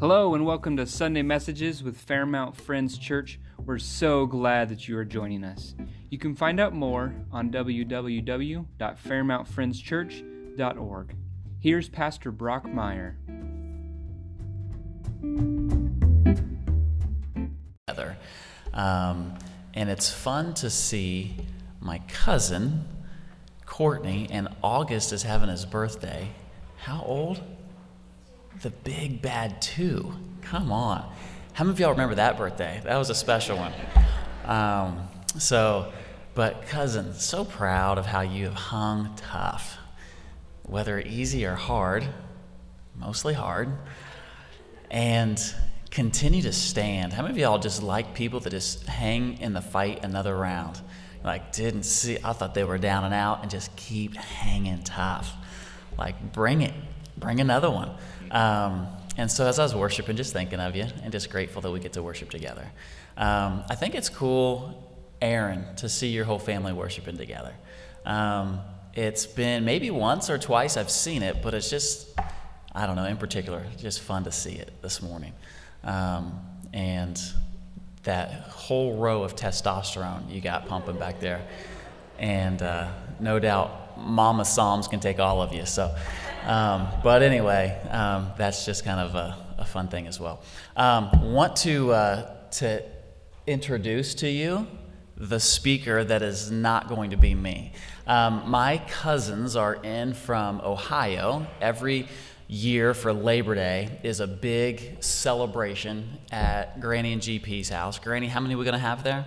Hello, and welcome to Sunday Messages with Fairmount Friends Church. We're so glad that you are joining us. You can find out more on www.fairmountfriendschurch.org. Here's Pastor Brock Meyer. Um, and it's fun to see my cousin, Courtney, and August is having his birthday. How old? The Big Bad Two. Come on. How many of y'all remember that birthday? That was a special one. Um, so, but cousin, so proud of how you have hung tough, whether easy or hard, mostly hard, and continue to stand. How many of y'all just like people that just hang in the fight another round? Like, didn't see, I thought they were down and out, and just keep hanging tough. Like, bring it, bring another one. Um, and so, as I was worshiping, just thinking of you, and just grateful that we get to worship together. Um, I think it's cool, Aaron, to see your whole family worshiping together. Um, it's been maybe once or twice I've seen it, but it's just, I don't know, in particular, just fun to see it this morning. Um, and that whole row of testosterone you got pumping back there. And uh, no doubt, Mama Psalms can take all of you. So, um, but anyway, um, that's just kind of a, a, fun thing as well. Um, want to uh, to introduce to you the speaker that is not going to be me. Um, my cousins are in from Ohio. Every year for Labor Day is a big celebration at Granny and GP's house. Granny, how many are we going to have there?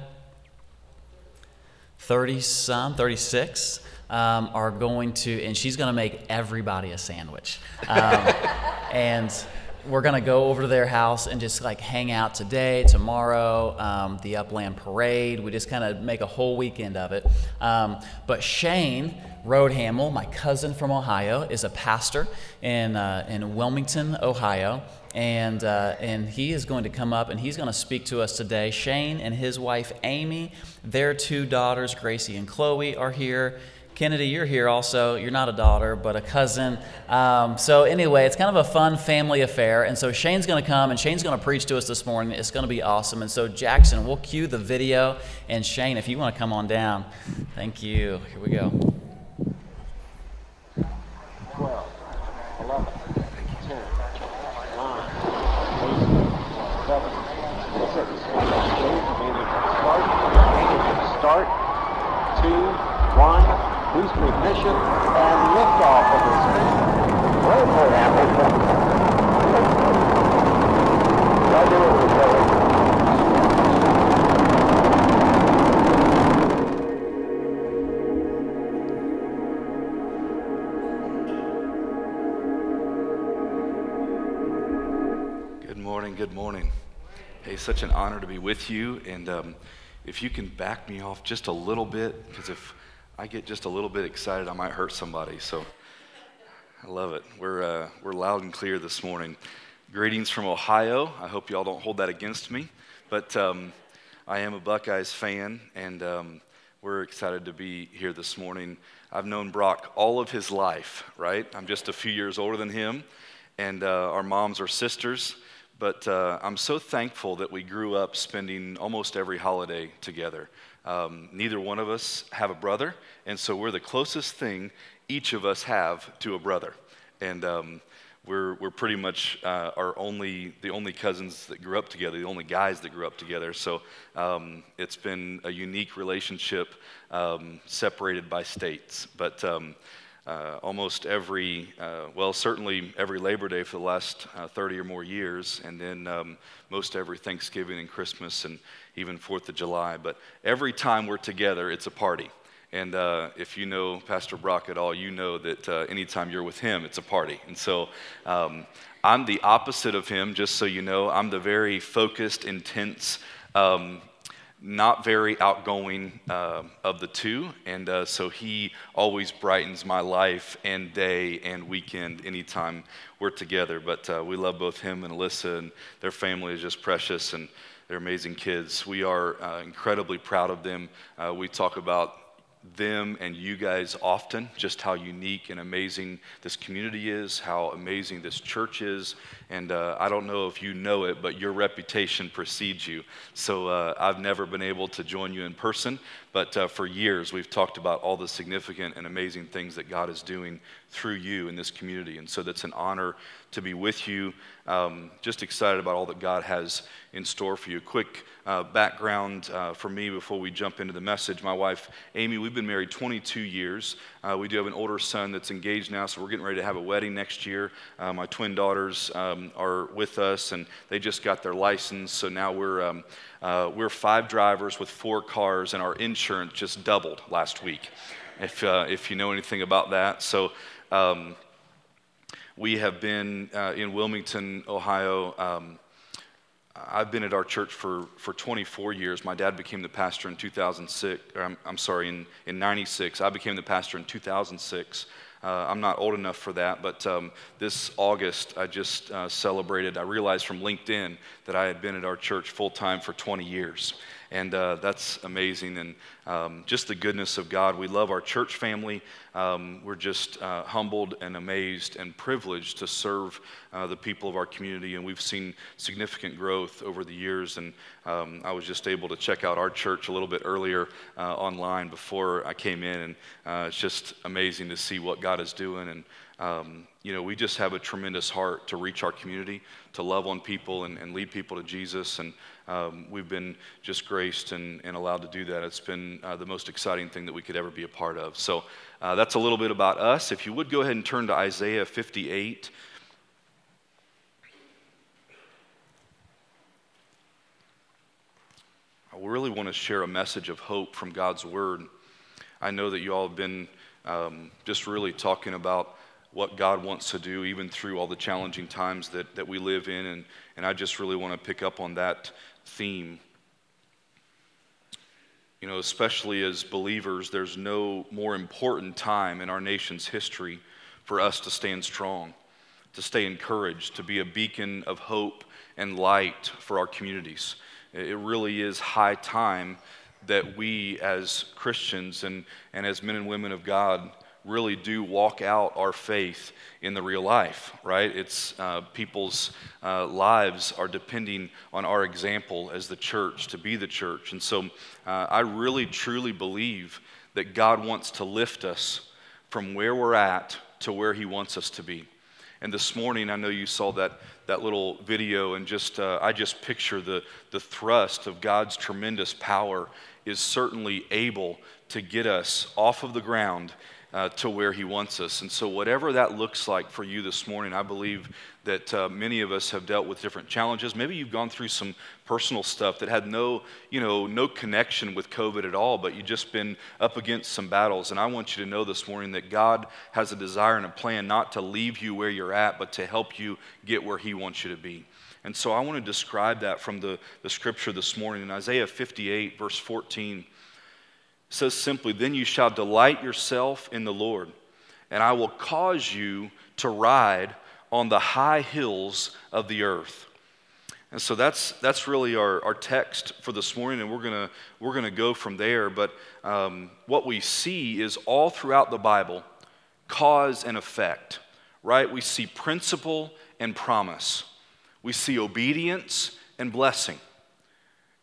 30 some, 36 um, are going to, and she's going to make everybody a sandwich. Um, and we're going to go over to their house and just like hang out today, tomorrow, um, the Upland Parade. We just kind of make a whole weekend of it. Um, but Shane Roadhamel, my cousin from Ohio, is a pastor in, uh, in Wilmington, Ohio. And, uh, and he is going to come up and he's going to speak to us today. Shane and his wife Amy, their two daughters, Gracie and Chloe, are here. Kennedy, you're here also. You're not a daughter, but a cousin. Um, so, anyway, it's kind of a fun family affair. And so, Shane's going to come and Shane's going to preach to us this morning. It's going to be awesome. And so, Jackson, we'll cue the video. And Shane, if you want to come on down. Thank you. Here we go. 12, 11, 10, 9, 8, 7, 6. Start. Start. Two, one ignition, and liftoff of this mission. More Hamilton. Right with Good morning, good morning. Hey, such an honor to be with you. And um, if you can back me off just a little bit, because if I get just a little bit excited, I might hurt somebody. So I love it. We're, uh, we're loud and clear this morning. Greetings from Ohio. I hope y'all don't hold that against me. But um, I am a Buckeyes fan, and um, we're excited to be here this morning. I've known Brock all of his life, right? I'm just a few years older than him, and uh, our moms are sisters. But uh, I'm so thankful that we grew up spending almost every holiday together. Um, neither one of us have a brother, and so we're the closest thing each of us have to a brother. And um, we're, we're pretty much uh, our only, the only cousins that grew up together, the only guys that grew up together. So um, it's been a unique relationship um, separated by states. But um, uh, almost every, uh, well, certainly every Labor Day for the last uh, 30 or more years, and then um, most every Thanksgiving and Christmas and even Fourth of July. But every time we're together, it's a party. And uh, if you know Pastor Brock at all, you know that uh, anytime you're with him, it's a party. And so um, I'm the opposite of him, just so you know. I'm the very focused, intense, um, not very outgoing uh, of the two. And uh, so he always brightens my life and day and weekend anytime we're together. But uh, we love both him and Alyssa, and their family is just precious. And they're amazing kids. We are uh, incredibly proud of them. Uh, we talk about them and you guys often, just how unique and amazing this community is, how amazing this church is. And uh, I don't know if you know it, but your reputation precedes you. So uh, I've never been able to join you in person, but uh, for years we've talked about all the significant and amazing things that God is doing through you in this community. And so that's an honor to be with you. Um, just excited about all that God has in store for you. Quick uh, background uh, for me before we jump into the message. My wife, Amy, we've been married 22 years. Uh, we do have an older son that's engaged now, so we're getting ready to have a wedding next year. Uh, my twin daughters um, are with us, and they just got their license, so now we're. Um, uh, we're five drivers with four cars, and our insurance just doubled last week, if, uh, if you know anything about that. So, um, we have been uh, in Wilmington, Ohio. Um, I've been at our church for, for 24 years. My dad became the pastor in 2006. I'm, I'm, sorry, in, in 96. I became the pastor in 2006. Uh, I'm not old enough for that, but um, this August I just uh, celebrated. I realized from LinkedIn that I had been at our church full time for 20 years. And uh, that's amazing. And um, just the goodness of God. We love our church family. Um, we're just uh, humbled and amazed and privileged to serve uh, the people of our community. And we've seen significant growth over the years. And um, I was just able to check out our church a little bit earlier uh, online before I came in. And uh, it's just amazing to see what God is doing. And um, you know, we just have a tremendous heart to reach our community, to love on people and, and lead people to Jesus. And um, we've been just graced and, and, allowed to do that. It's been uh, the most exciting thing that we could ever be a part of. So uh, that's a little bit about us. If you would go ahead and turn to Isaiah 58. I really want to share a message of hope from God's Word. I know that you all have been um, just really talking about what God wants to do, even through all the challenging times that, that we live in. And, and I just really want to pick up on that theme. You know, especially as believers, there's no more important time in our nation's history for us to stand strong, to stay encouraged, to be a beacon of hope and light for our communities. It really is high time that we as Christians and, and as men and women of God really do walk out our faith in the real life, right? It's uh, people's uh, lives are depending on our example as the church to be the church. And so uh, I really truly believe that God wants to lift us from where we're at to where He wants us to be. And this morning, I know you saw that, that little video, and just uh, I just picture the, the thrust of God's tremendous power is certainly able to get us off of the ground uh, to where He wants us. And so, whatever that looks like for you this morning, I believe that uh, many of us have dealt with different challenges. Maybe you've gone through some personal stuff that had no, you know, no connection with COVID at all, but you've just been up against some battles. And I want you to know this morning that God has a desire and a plan not to leave you where you're at, but to help you get where He wants you to be. And so I want to describe that from the, the scripture this morning in Isaiah 58, verse 14 says simply, Then you shall delight yourself in the Lord, and I will cause you to ride on the high hills of the earth. And so that's, that's really our, our text for this morning, and we're going we're gonna go from there. But um, what we see is all throughout the Bible cause and effect, right? We see principle and promise, we see obedience and blessing.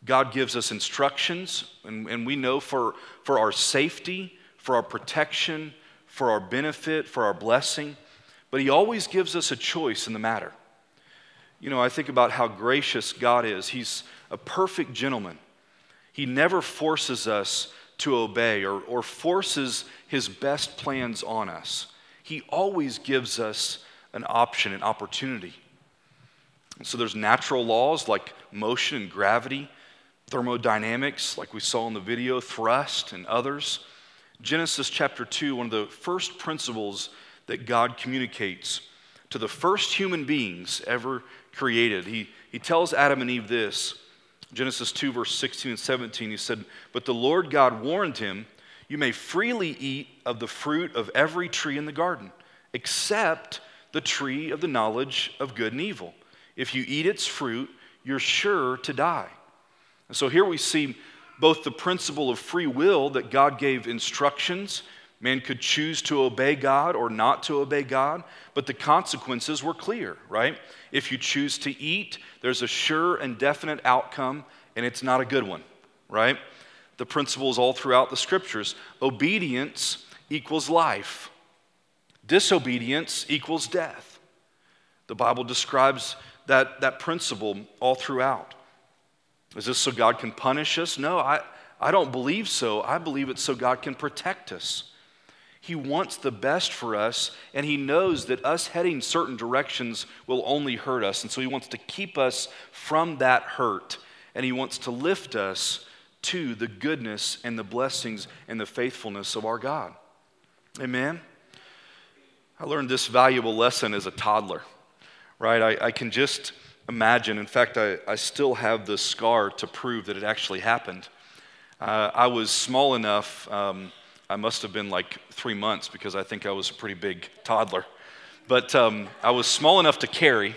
God gives us instructions, and, and we know for, for our safety, for our protection, for our benefit, for our blessing, but He always gives us a choice in the matter. You know, I think about how gracious God is. He's a perfect gentleman. He never forces us to obey or, or forces His best plans on us. He always gives us an option, an opportunity. So there's natural laws like motion and gravity thermodynamics, like we saw in the video, thrust, and others. Genesis chapter 2, one of the first principles that God communicates to the first human beings ever created. He, he tells Adam and Eve this Genesis 2, verse 16 and 17. He said, But the Lord God warned him, You may freely eat of the fruit of every tree in the garden, except the tree of the knowledge of good and evil. If you eat its fruit, you're sure to die. And so here we see both the principle of free will that God gave instructions, man could choose to obey God or not to obey God, but the consequences were clear, right? If you choose to eat, there's a sure and definite outcome, and it's not a good one, right? The principles all throughout the scriptures. Obedience equals life, disobedience equals death. The Bible describes that, that principle all throughout. Is this so God can punish us? No, I, I don't believe so. I believe it's so God can protect us. He wants the best for us, and He knows that us heading certain directions will only hurt us. And so He wants to keep us from that hurt, and He wants to lift us to the goodness and the blessings and the faithfulness of our God. Amen? I learned this valuable lesson as a toddler, right? I, I can just imagine. In fact, I, I still have the scar to prove that it actually happened. Uh, I was small enough. Um, I must have been like three months because I think I was a pretty big toddler. But um, I was small enough to carry.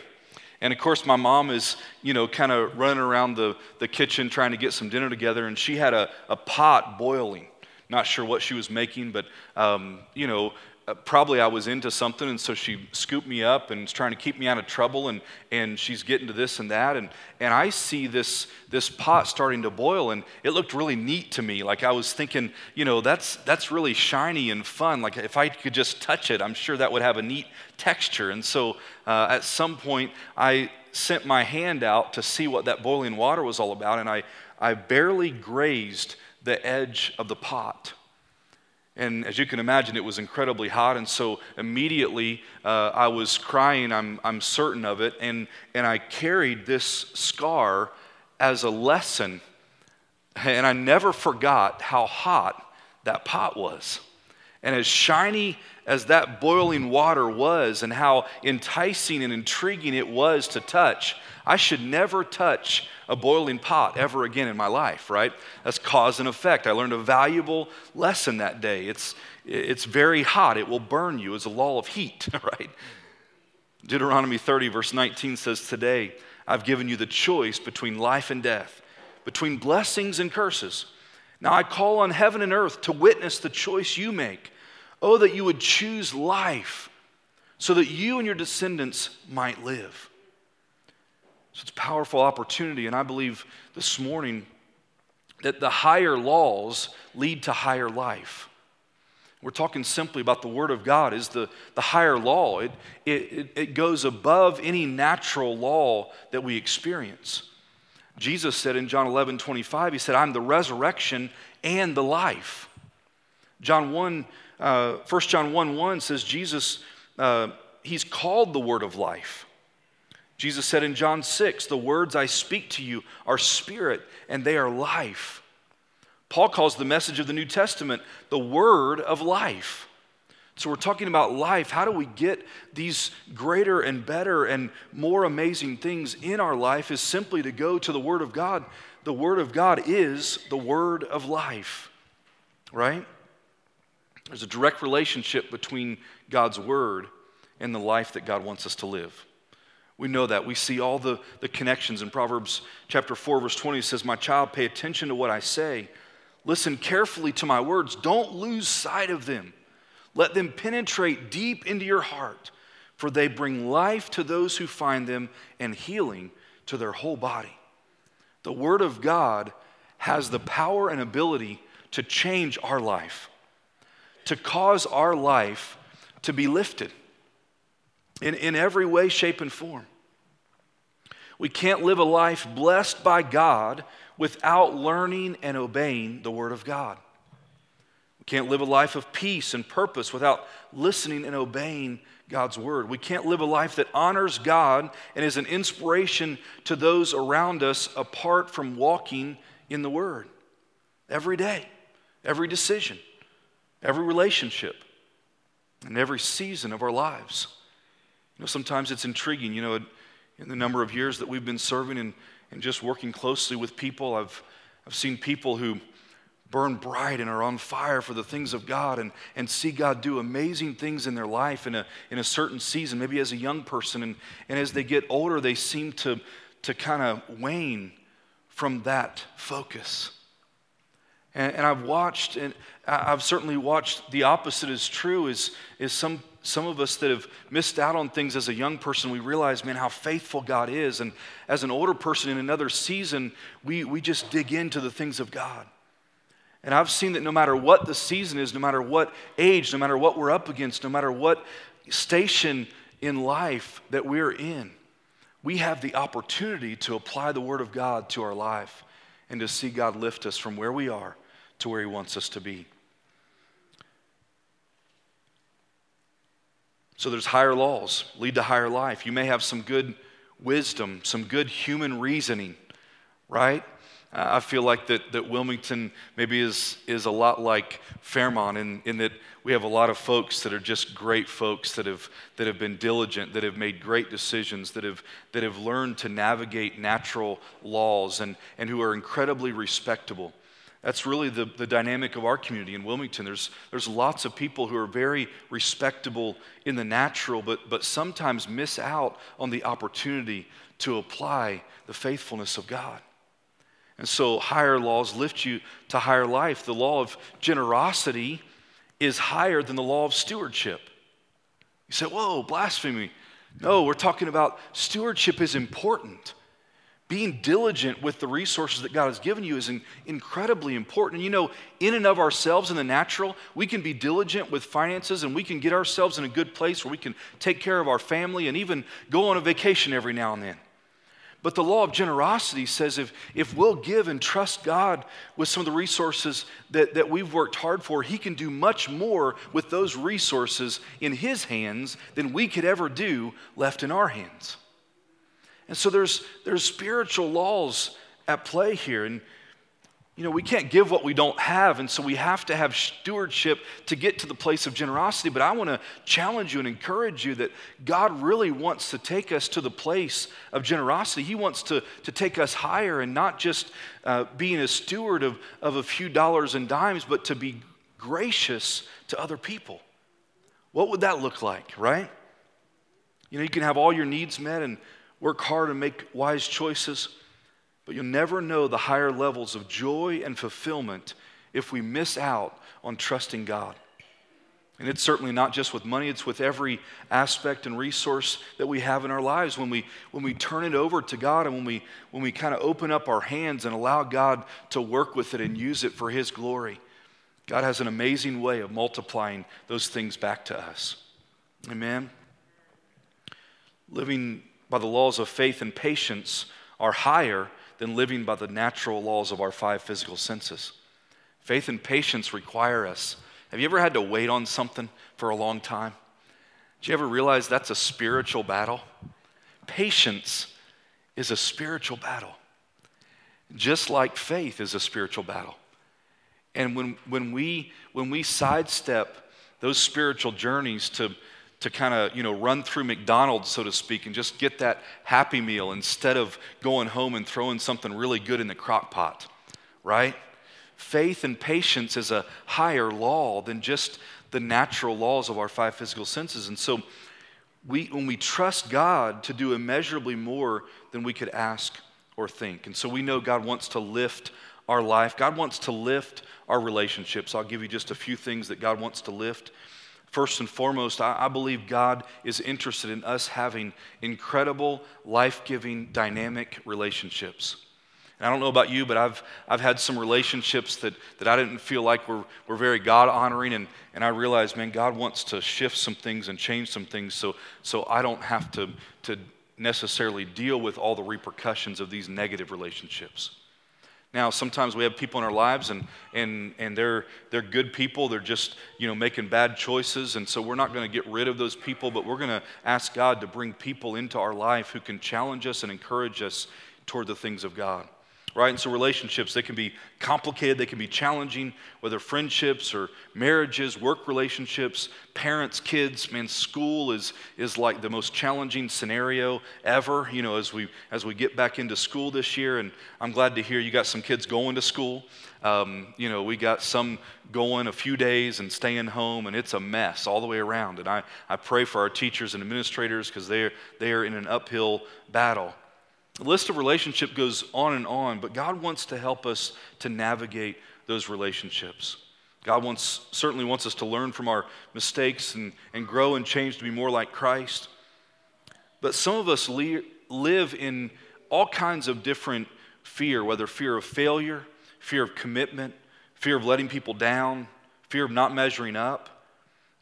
And of course, my mom is, you know, kind of running around the, the kitchen trying to get some dinner together. And she had a, a pot boiling. Not sure what she was making, but, um, you know, probably I was into something, and so she scooped me up and was trying to keep me out of trouble, and, and she's getting to this and that, and, and I see this, this pot starting to boil, and it looked really neat to me. Like I was thinking, you know, that's, that's really shiny and fun. Like if I could just touch it, I'm sure that would have a neat texture. And so uh, at some point, I sent my hand out to see what that boiling water was all about, and I, I barely grazed the edge of the pot. And as you can imagine, it was incredibly hot. And so immediately uh, I was crying, I'm, I'm certain of it. And, and I carried this scar as a lesson. And I never forgot how hot that pot was. And as shiny as that boiling water was, and how enticing and intriguing it was to touch, I should never touch a boiling pot ever again in my life, right? That's cause and effect. I learned a valuable lesson that day. It's, it's very hot, it will burn you It's a law of heat, right? Deuteronomy 30, verse 19 says, Today I've given you the choice between life and death, between blessings and curses. Now I call on heaven and earth to witness the choice you make. Oh, that you would choose life so that you and your descendants might live. So it's a powerful opportunity. And I believe this morning that the higher laws lead to higher life. We're talking simply about the Word of God is the, the higher law. It, it, it goes above any natural law that we experience. Jesus said in John 11, 25, He said, I'm the resurrection and the life. John 1, uh, 1 John 1, 1 says, Jesus, uh, He's called the Word of life. Jesus said in John 6, The words I speak to you are spirit and they are life. Paul calls the message of the New Testament the word of life. So we're talking about life. How do we get these greater and better and more amazing things in our life? Is simply to go to the Word of God. The Word of God is the Word of life, right? There's a direct relationship between God's Word and the life that God wants us to live. We know that. We see all the, the connections in Proverbs chapter 4, verse 20. It says, My child, pay attention to what I say. Listen carefully to my words. Don't lose sight of them. Let them penetrate deep into your heart, for they bring life to those who find them and healing to their whole body. The Word of God has the power and ability to change our life, to cause our life to be lifted in, in every way, shape, and form. We can't live a life blessed by God without learning and obeying the Word of God. We can't live a life of peace and purpose without listening and obeying God's Word. We can't live a life that honors God and is an inspiration to those around us apart from walking in the Word every day, every decision, every relationship, and every season of our lives. You know, sometimes it's intriguing, you know, in the number of years that we've been serving and, and just working closely with people, I've, I've seen people who burn bright and are on fire for the things of God and, and see God do amazing things in their life in a, in a certain season, maybe as a young person. And, and as they get older, they seem to, to kind of wane from that focus. And, and I've watched, and I've certainly watched the opposite is true, is, is some, some of us that have missed out on things as a young person, we realize, man, how faithful God is. And as an older person in another season, we, we just dig into the things of God. And I've seen that no matter what the season is, no matter what age, no matter what we're up against, no matter what station in life that we're in, we have the opportunity to apply the Word of God to our life and to see God lift us from where we are to where He wants us to be. So there's higher laws, lead to higher life. You may have some good wisdom, some good human reasoning, right? I feel like that, that Wilmington maybe is, is a lot like Fairmount in, in that we have a lot of folks that are just great folks that have, that have been diligent, that have made great decisions, that have, that have learned to navigate natural laws, and, and who are incredibly respectable. That's really the, the dynamic of our community in Wilmington. There's, there's lots of people who are very respectable in the natural, but, but sometimes miss out on the opportunity to apply the faithfulness of God. And so higher laws lift you to higher life. The law of generosity is higher than the law of stewardship. You say, whoa, blasphemy. No, we're talking about stewardship is important. Being diligent with the resources that God has given you is in, incredibly important. And you know, in and of ourselves in the natural, we can be diligent with finances and we can get ourselves in a good place where we can take care of our family and even go on a vacation every now and then. But the law of generosity says if, if we'll give and trust God with some of the resources that, that we've worked hard for, He can do much more with those resources in His hands than we could ever do left in our hands. And so there's, there's spiritual laws at play here. And you know, we can't give what we don't have, and so we have to have stewardship to get to the place of generosity. But I want to challenge you and encourage you that God really wants to take us to the place of generosity. He wants to, to take us higher and not just uh, being a steward of, of a few dollars and dimes, but to be gracious to other people. What would that look like, right? You know, you can have all your needs met and work hard and make wise choices. But you'll never know the higher levels of joy and fulfillment if we miss out on trusting God. And it's certainly not just with money, it's with every aspect and resource that we have in our lives. When we, when we turn it over to God and when we, when we kind of open up our hands and allow God to work with it and use it for His glory, God has an amazing way of multiplying those things back to us. Amen. Living by the laws of faith and patience are higher than living by the natural laws of our five physical senses. Faith and patience require us. Have you ever had to wait on something for a long time? Did you ever realize that's a spiritual battle? Patience is a spiritual battle, just like faith is a spiritual battle. And when, when, we, when we sidestep those spiritual journeys to to kind of, you know, run through McDonald's, so to speak, and just get that happy meal instead of going home and throwing something really good in the crock pot, right? Faith and patience is a higher law than just the natural laws of our five physical senses. And so, we, when we trust God to do immeasurably more than we could ask or think. And so we know God wants to lift our life. God wants to lift our relationships. I'll give you just a few things that God wants to lift. First and foremost, I, I believe God is interested in us having incredible, life giving, dynamic relationships. And I don't know about you, but I've, I've had some relationships that, that I didn't feel like were, were very God honoring. And, and I realized, man, God wants to shift some things and change some things so, so I don't have to, to necessarily deal with all the repercussions of these negative relationships. Now, sometimes we have people in our lives and, and, and they're, they're good people. They're just, you know, making bad choices. And so we're not going to get rid of those people, but we're going to ask God to bring people into our life who can challenge us and encourage us toward the things of God right? And so relationships, they can be complicated, they can be challenging, whether friendships or marriages, work relationships, parents, kids. Man, school is, is like the most challenging scenario ever, you know, as we, as we get back into school this year. And I'm glad to hear you got some kids going to school. Um, you know, we got some going a few days and staying home, and it's a mess all the way around. And I, I pray for our teachers and administrators because they're, they are in an uphill battle. The list of relationship goes on and on, but God wants to help us to navigate those relationships. God wants, certainly wants us to learn from our mistakes and, and grow and change to be more like Christ. But some of us le- live in all kinds of different fear, whether fear of failure, fear of commitment, fear of letting people down, fear of not measuring up.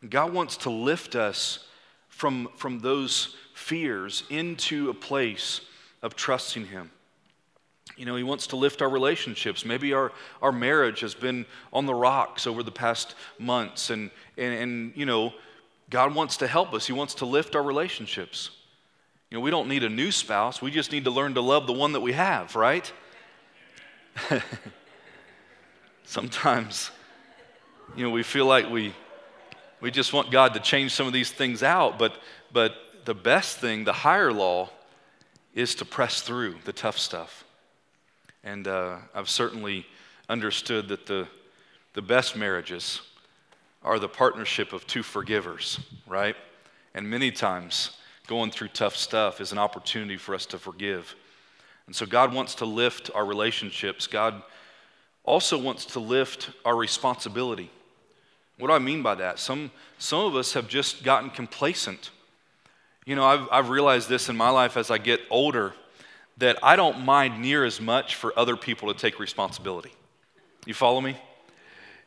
God wants to lift us from, from those fears into a place of trusting Him. You know, He wants to lift our relationships. Maybe our, our marriage has been on the rocks over the past months, and, and, and, you know, God wants to help us. He wants to lift our relationships. You know, we don't need a new spouse, we just need to learn to love the one that we have, right? Sometimes, you know, we feel like we, we just want God to change some of these things out, but, but the best thing, the higher law, is to press through the tough stuff. And uh, I've certainly understood that the, the best marriages are the partnership of two forgivers, right? And many times, going through tough stuff is an opportunity for us to forgive. And so, God wants to lift our relationships. God also wants to lift our responsibility. What do I mean by that? Some, some of us have just gotten complacent. You know, I've, I've realized this in my life as I get older that I don't mind near as much for other people to take responsibility. You follow me?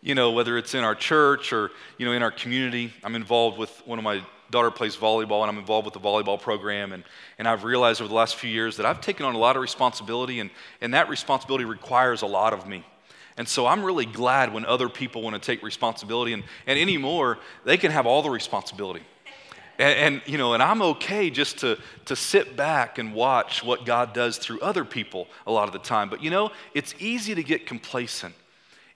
You know, whether it's in our church or, you know, in our community. I'm involved with one of my daughter plays volleyball and I'm involved with the volleyball program. And, and I've realized over the last few years that I've taken on a lot of responsibility and, and that responsibility requires a lot of me. And so I'm really glad when other people want to take responsibility and, and anymore, they can have all the responsibility. And, and, you know, and I'm okay just to, to sit back and watch what God does through other people a lot of the time. But you know, it's easy to get complacent.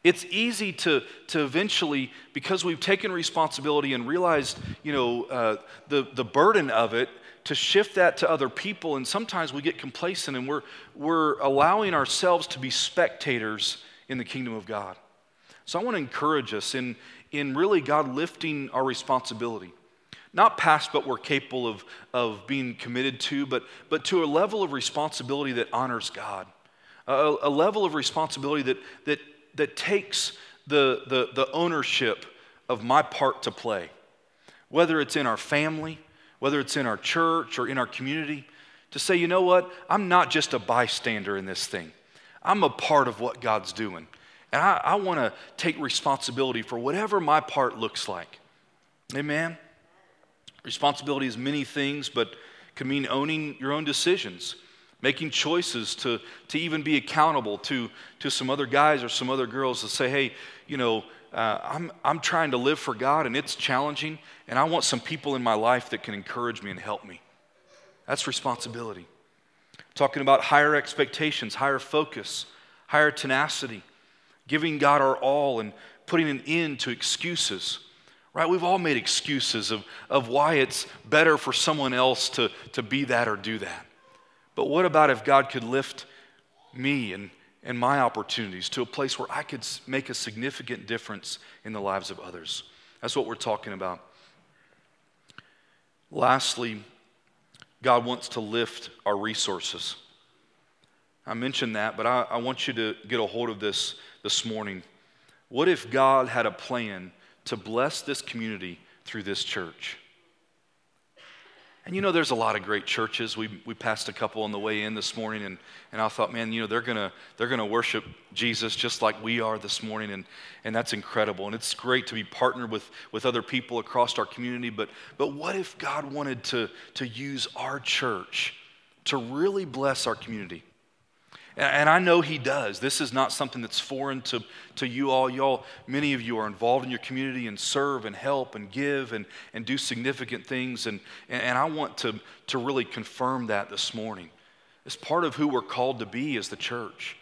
It's easy to, to eventually, because we've taken responsibility and realized, you know, uh, the, the burden of it, to shift that to other people. And sometimes we get complacent and we're, we're allowing ourselves to be spectators in the kingdom of God. So I want to encourage us in, in really God lifting our responsibility not past what we're capable of, of being committed to, but, but to a level of responsibility that honors God, a, a level of responsibility that, that, that takes the, the, the ownership of my part to play, whether it's in our family, whether it's in our church or in our community, to say, you know what, I'm not just a bystander in this thing, I'm a part of what God's doing. And I, I want to take responsibility for whatever my part looks like. Amen. Responsibility is many things, but can mean owning your own decisions, making choices to, to even be accountable to, to some other guys or some other girls to say, hey, you know, uh, I'm, I'm trying to live for God and it's challenging, and I want some people in my life that can encourage me and help me. That's responsibility. Talking about higher expectations, higher focus, higher tenacity, giving God our all and putting an end to excuses right? We've all made excuses of, of why it's better for someone else to, to be that or do that. But what about if God could lift me and, and my opportunities to a place where I could make a significant difference in the lives of others? That's what we're talking about. Lastly, God wants to lift our resources. I mentioned that, but I, I want you to get a hold of this this morning. What if God had a plan to bless this community through this church. And you know, there's a lot of great churches. We, we passed a couple on the way in this morning, and, and I thought, man, you know, they're going to they're gonna worship Jesus just like we are this morning, and, and that's incredible. And it's great to be partnered with, with other people across our community. But, but what if God wanted to, to use our church to really bless our community? And I know he does. This is not something that's foreign to, to you all. Y'all, many of you are involved in your community and serve and help and give and, and do significant things. And, and I want to, to really confirm that this morning. It's part of who we're called to be as the church.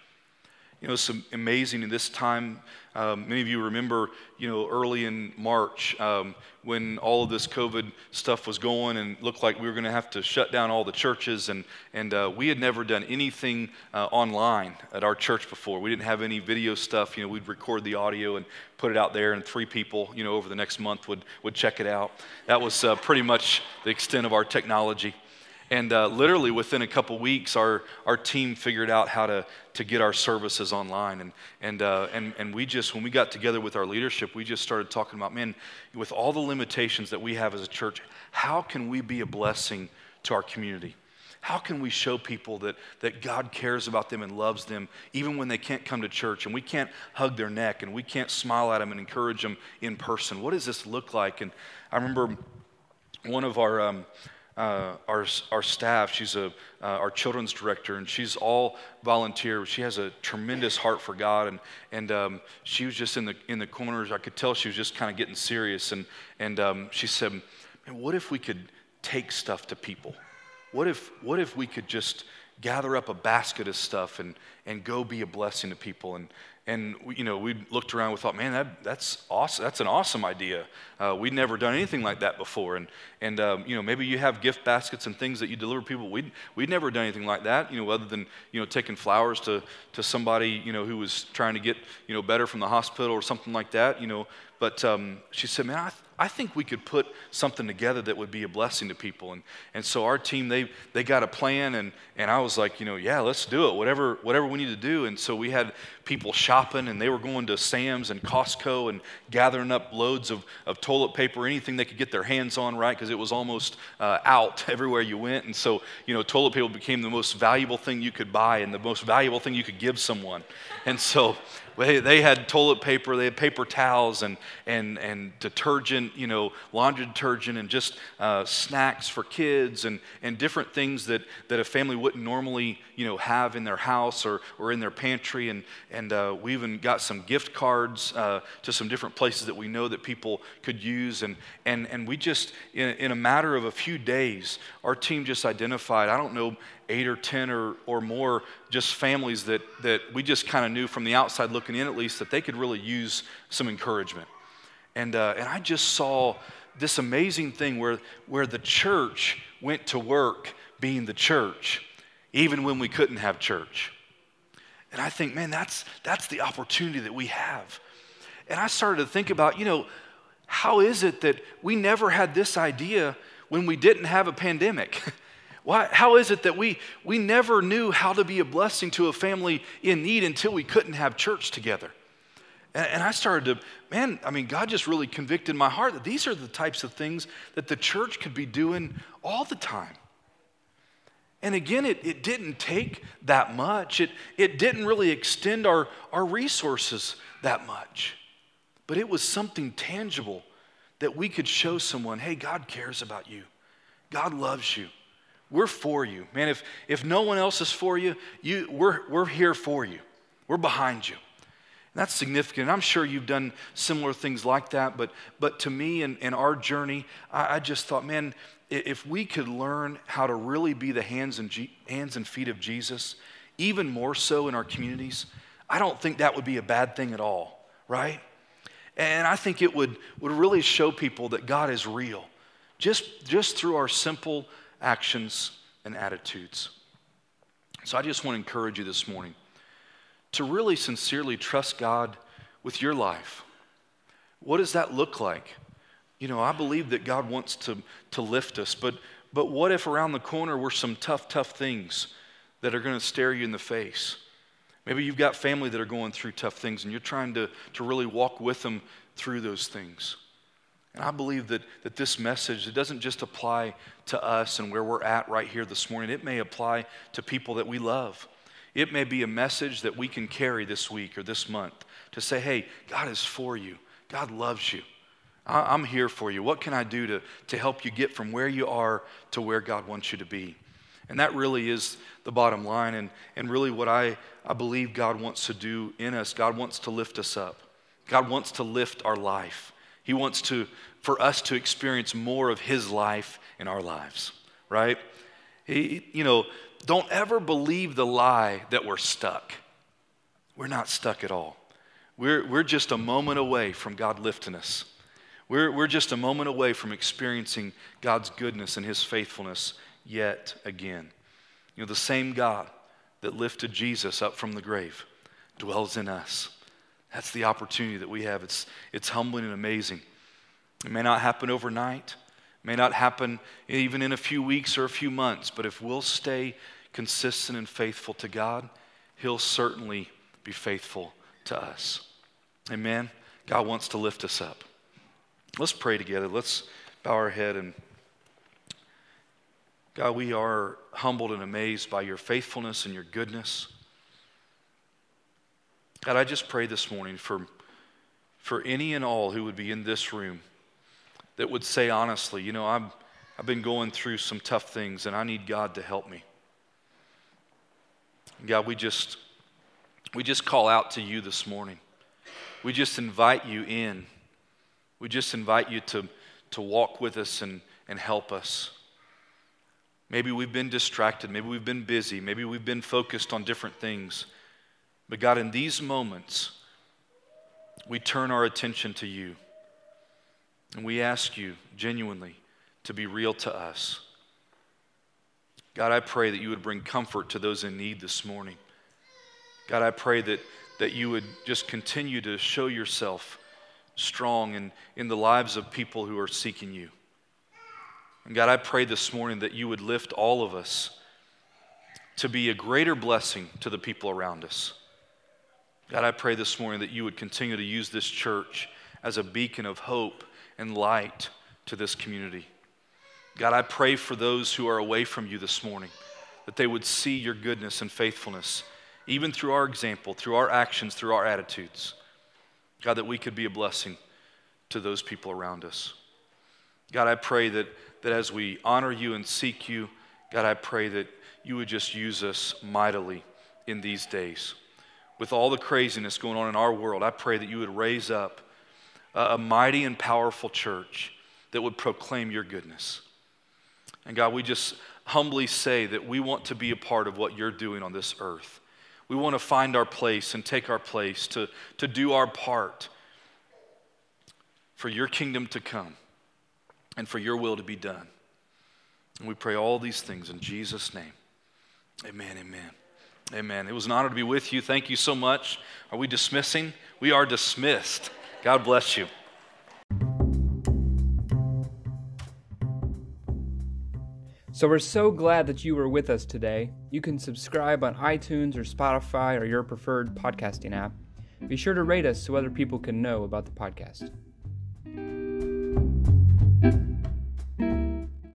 You know, it's amazing in this time. Um, many of you remember, you know, early in March um, when all of this COVID stuff was going and looked like we were going to have to shut down all the churches. And, and uh, we had never done anything uh, online at our church before. We didn't have any video stuff. You know, we'd record the audio and put it out there, and three people, you know, over the next month would, would check it out. That was uh, pretty much the extent of our technology. And uh, literally within a couple weeks, our, our team figured out how to, to get our services online. And, and, uh, and, and we just, when we got together with our leadership, we just started talking about, man, with all the limitations that we have as a church, how can we be a blessing to our community? How can we show people that, that God cares about them and loves them even when they can't come to church and we can't hug their neck and we can't smile at them and encourage them in person? What does this look like? And I remember one of our, um, uh, our, our staff, she's a, uh, our children's director, and she's all volunteer. She has a tremendous heart for God, and, and um, she was just in the, in the corners. I could tell she was just kind of getting serious. And, and um, she said, Man, what if we could take stuff to people? What if, what if we could just gather up a basket of stuff and, and go be a blessing to people? And, and we, you know, we looked around, we thought, man, that, that's awesome. That's an awesome idea. Uh, we'd never done anything like that before. And, and um, you know, maybe you have gift baskets and things that you deliver people. We'd, we'd never done anything like that, you know, other than, you know, taking flowers to, to somebody, you know, who was trying to get, you know, better from the hospital or something like that, you know. But um, she said, man, I, I think we could put something together that would be a blessing to people. And, and so our team, they, they got a plan, and, and I was like, you know, yeah, let's do it, whatever, whatever we need to do. And so we had people shopping, and they were going to Sam's and Costco and gathering up loads of, of toilet paper, anything they could get their hands on, right? Because it was almost uh, out everywhere you went. And so, you know, toilet paper became the most valuable thing you could buy and the most valuable thing you could give someone. And so they, had toilet paper, they had paper towels and, and, and detergent, you know, laundry detergent and just uh, snacks for kids and, and different things that, that a family wouldn't normally, you know, have in their house or, or in their pantry. And, and uh, we even got some gift cards uh, to some different places that we know that people could use. And, and, and we just, in, in a matter of a few days, our team just identified, I don't know, eight or 10 or, or more just families that, that we just kind of knew from the outside looking in, at least, that they could really use some encouragement. And, uh, and I just saw this amazing thing where, where the church went to work being the church, even when we couldn't have church. And I think, man, that's, that's the opportunity that we have. And I started to think about, you know, how is it that we never had this idea when we didn't have a pandemic? Why, how is it that we, we never knew how to be a blessing to a family in need until we couldn't have church together? And, and I started to, man, I mean, God just really convicted my heart that these are the types of things that the church could be doing all the time. And again, it, it didn't take that much. It, it didn't really extend our, our resources that much. But it was something tangible that we could show someone hey, God cares about you, God loves you. We're for you. Man, if, if no one else is for you, you we're, we're here for you. We're behind you. And that's significant. I'm sure you've done similar things like that, but, but to me and in our journey, I, I, just thought, man, if we could learn how to really be the hands and, G, hands and feet of Jesus, even more so in our communities, I don't think that would be a bad thing at all, right? And I think it would, would really show people that God is real, just, just through our simple actions, and attitudes. So I just want to encourage you this morning to really sincerely trust God with your life. What does that look like? You know, I believe that God wants to, to lift us, but, but what if around the corner were some tough, tough things that are going to stare you in the face? Maybe you've got family that are going through tough things and you're trying to, to really walk with them through those things. And I believe that, that this message, it doesn't just apply to us and where we're at right here this morning. It may apply to people that we love. It may be a message that we can carry this week or this month to say, hey, God is for you. God loves you. I, I'm here for you. What can I do to, to help you get from where you are to where God wants you to be? And that really is the bottom line, and, and really what I, I believe God wants to do in us. God wants to lift us up, God wants to lift our life. He wants to, for us to experience more of His life in our lives, right? He, you know, don't ever believe the lie that we're stuck. We're not stuck at all. We're, we're just a moment away from God lifting us. We're, we're just a moment away from experiencing God's goodness and His faithfulness yet again. You know, the same God that lifted Jesus up from the grave dwells in us. That's the opportunity that we have. It's, it's humbling and amazing. It may not happen overnight, it May not happen even in a few weeks or a few months, but if we'll stay consistent and faithful to God, He'll certainly be faithful to us. Amen. God wants to lift us up. Let's pray together. Let's bow our head and God, we are humbled and amazed by your faithfulness and your goodness. God, I just pray this morning for, for any and all who would be in this room that would say honestly, you know, I'm, I've been going through some tough things and I need God to help me. God, we just, we just call out to you this morning. We just invite you in. We just invite you to, to walk with us and, and help us. Maybe we've been distracted. Maybe we've been busy. Maybe we've been focused on different things. But God, in these moments, we turn our attention to you. And we ask you genuinely to be real to us. God, I pray that you would bring comfort to those in need this morning. God, I pray that, that you would just continue to show yourself strong in, in the lives of people who are seeking you. And God, I pray this morning that you would lift all of us to be a greater blessing to the people around us. God, I pray this morning that you would continue to use this church as a beacon of hope and light to this community. God, I pray for those who are away from you this morning that they would see your goodness and faithfulness, even through our example, through our actions, through our attitudes. God, that we could be a blessing to those people around us. God, I pray that that as we honor you and seek you, God, I pray that you would just use us mightily in these days. With all the craziness going on in our world, I pray that you would raise up a, mighty and powerful church that would proclaim your goodness. And God, we just humbly say that we want to be a part of what you're doing on this earth. We want to find our place and take our place to, to do our part for your kingdom to come and for your will to be done. And we pray all these things in Jesus' name. Amen, amen. Amen. It was an honor to be with you. Thank you so much. Are we dismissing? We are dismissed. God bless you. So we're so glad that you were with us today. You can subscribe on iTunes or Spotify or your preferred podcasting app. Be sure to rate us so other people can know about the podcast.